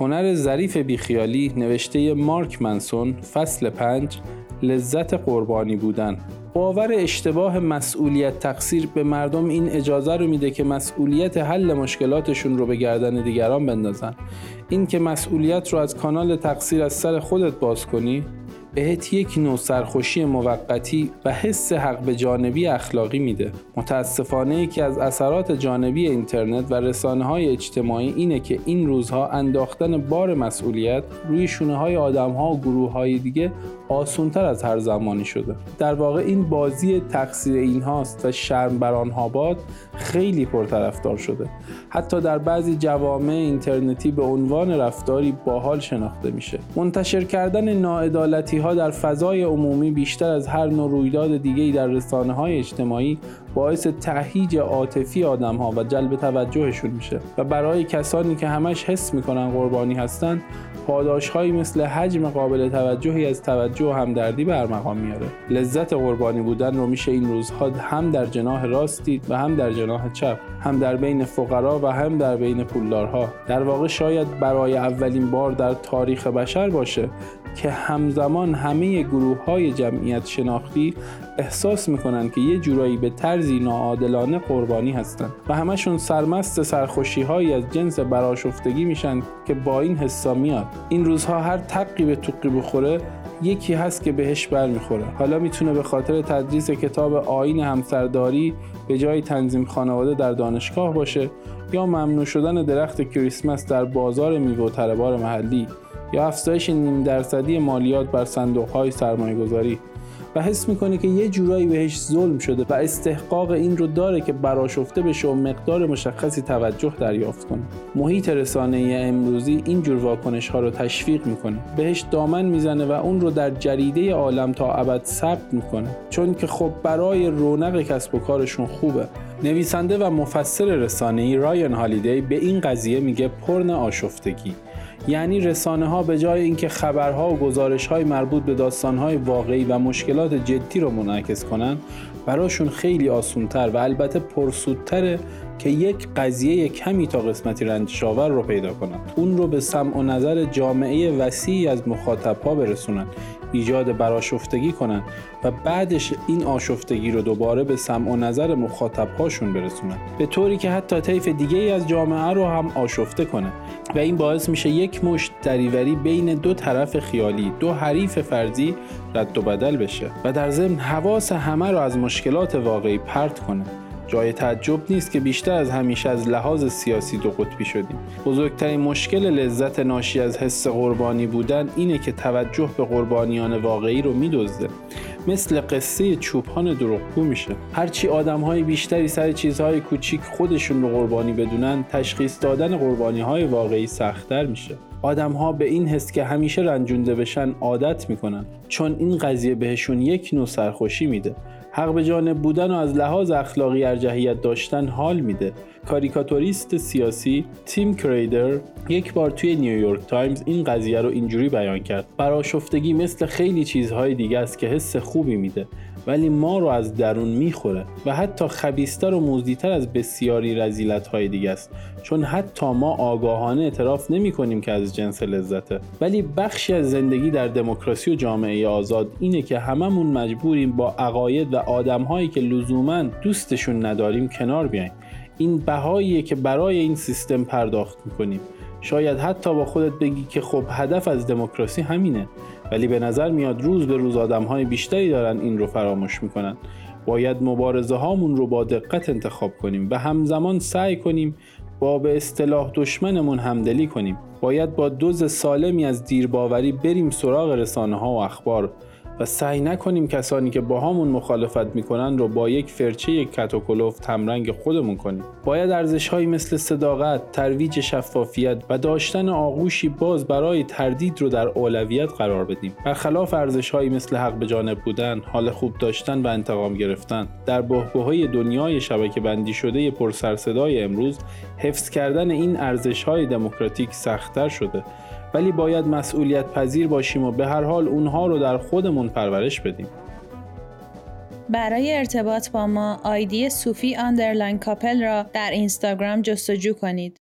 هنر ظریف بیخیالی نوشته مارک منسون فصل 5 لذت قربانی بودن. باور اشتباه مسئولیت تقصیر به مردم این اجازه رو میده که مسئولیت حل مشکلاتشون رو به گردن دیگران بندازن. این که مسئولیت رو از کانال تقصیر از سر خودت باز کنی بهت یک نوع سرخوشی موقتی و حس حق به جانبی اخلاقی میده. متاسفانه یکی از اثرات جانبی اینترنت و رسانه های اجتماعی اینه که این روزها انداختن بار مسئولیت روی شونه های آدم ها و گروه های دیگه آسونتر از هر زمانی شده. در واقع این بازی تقصیر این هاست و شرم بر آنها باد خیلی پرطرفدار شده. حتی در بعضی جوامع اینترنتی به عنوان رفتاری باحال شناخته میشه. منتشر کردن ناعدالتی ها در فضای عمومی بیشتر از هر نوع رویداد دیگه در رسانه های اجتماعی باعث تهیج عاطفی آدم ها و جلب توجهشون میشه. و برای کسانی که همش حس می‌کنن قربانی هستن پاداشهایی مثل حجم قابل توجهی از توجه و همدردی برمقام میاره. لذت قربانی بودن رو میشه این روزها هم در جناح راست دید و هم در جناح چپ هم در بین فقرا و هم در بین پولدارها. در واقع شاید برای اولین بار در تاریخ بشر باشه که همزمان همه گروه های جمعیت شناختی احساس می‌کنن که یه جورایی به طرزی ناعادلانه قربانی هستند و همشون سرمست سرخوشی هایی از جنس براشفتگی میشن که با این حسا میاد. این روزها هر تقی به توقی بخوره یکی هست که بهش برمیخوره. حالا می‌تونه به خاطر تدریس کتاب آین همسرداری به جای تنظیم خانواده در دانشگاه باشه یا ممنوع شدن درخت کریسمس در بازار میوه و تربار محلی یا افزایش نیم درصدی مالیات بر صندوق های سرمایه گذاری و حس می‌کنه که یه جورایی بهش ظلم شده و استحقاق این رو داره که براشفته بشه و مقدار مشخصی توجه دریافت کنه. محیط رسانه امروزی این جور واکنش ها رو تشویق می‌کنه. بهش دامن می‌زنه و اون رو در جریده عالم تا ابد ثبت می‌کنه. چون که خب برای رونق کسب و کارشون خوبه. نویسنده و مفسر رسانه‌ای رایان هالیدی به این قضیه میگه پرن آشفتگی. یعنی رسانه ها به جای اینکه خبرها و گزارش های مربوط به داستان های واقعی و مشکلات جدی رو منعکس کنن براشون خیلی آسونتر و البته پرسودتره که یک قضیه کمی تا قسمتی رنجشاور رو پیدا کنند. اون رو به سمع و نظر جامعه وسیعی از مخاطبها برسونن ایجاد براشفتگی کنن و بعدش این آشفتگی رو دوباره به سمع و نظر مخاطبهاشون برسونن به طوری که حتی طیف دیگه از جامعه رو هم آشفته کنه و این باعث میشه یک مشت دریوری بین دو طرف خیالی دو حریف فرضی رد و بدل بشه و در ضمن حواس همه رو از مشکلات واقعی پرت کنه. جای تعجب نیست که بیشتر از همیشه از لحاظ سیاسی دو قطبی شدیم. بزرگترین مشکل لذت ناشی از حس قربانی بودن اینه که توجه به قربانیان واقعی رو میدزده. مثل قصه چوبان دروغگو میشه. هرچی آدم های بیشتری سر چیزهای کوچیک خودشون رو قربانی بدونن تشخیص دادن قربانی های واقعی سختتر میشه. آدم ها به این حس که همیشه رنجونده بشن عادت می‌کنن. چون این قضیه بهشون یک نوع سرخوشی میده. حق به جانب بودن و از لحاظ اخلاقی ارجحیت داشتن حال میده. کاریکاتوریست سیاسی تیم کریدر یک بار توی نیویورک تایمز این قضیه رو اینجوری بیان کرد. براشفتگی مثل خیلی چیزهای دیگه است که حس خوبی میده ولی ما رو از درون می‌خوره و حتی خبیستر و موزیتر از بسیاری رزیلت های دیگه است. چون حتی ما آگاهانه اعتراف نمی کنیم که از جنس لذته. ولی بخشی از زندگی در دموکراسی و جامعه آزاد اینه که هممون مجبوریم با عقاید و آدمهایی که لزوما دوستشون نداریم کنار بیایم. این بهاییه که برای این سیستم پرداخت می‌کنیم. شاید حتی با خودت بگی که خب هدف از دموکراسی همینه ولی به نظر میاد روز به روز آدم های بیشتری دارن این رو فراموش می‌کنن. باید مبارزه هامون رو با دقت انتخاب کنیم و همزمان سعی کنیم با به اصطلاح دشمنمون همدلی کنیم. باید با دوز سالمی از دیرباوری بریم سراغ رسانه ها و اخبار. و سعی نکنیم کسانی که با همون مخالفت می‌کنن رو با یک فرچه کت و کلوف تمرنگ خودمون کنیم. باید ارزش هایی مثل صداقت ترویج شفافیت و داشتن آغوشی باز برای تردید رو در اولویت قرار بدیم. برخلاف ارزش هایی مثل حق به جانب بودن حال خوب داشتن و انتقام گرفتن در های دنیای شبکه بندی شده پر سر و صدای امروز حفظ کردن این ارزش های دموکراتیک سختتر شده. ولی باید مسئولیت پذیر باشیم و به هر حال اونها رو در خودمون پرورش بدیم. برای ارتباط با ما ID صوفی underline کاپل را در اینستاگرام جستجو کنید.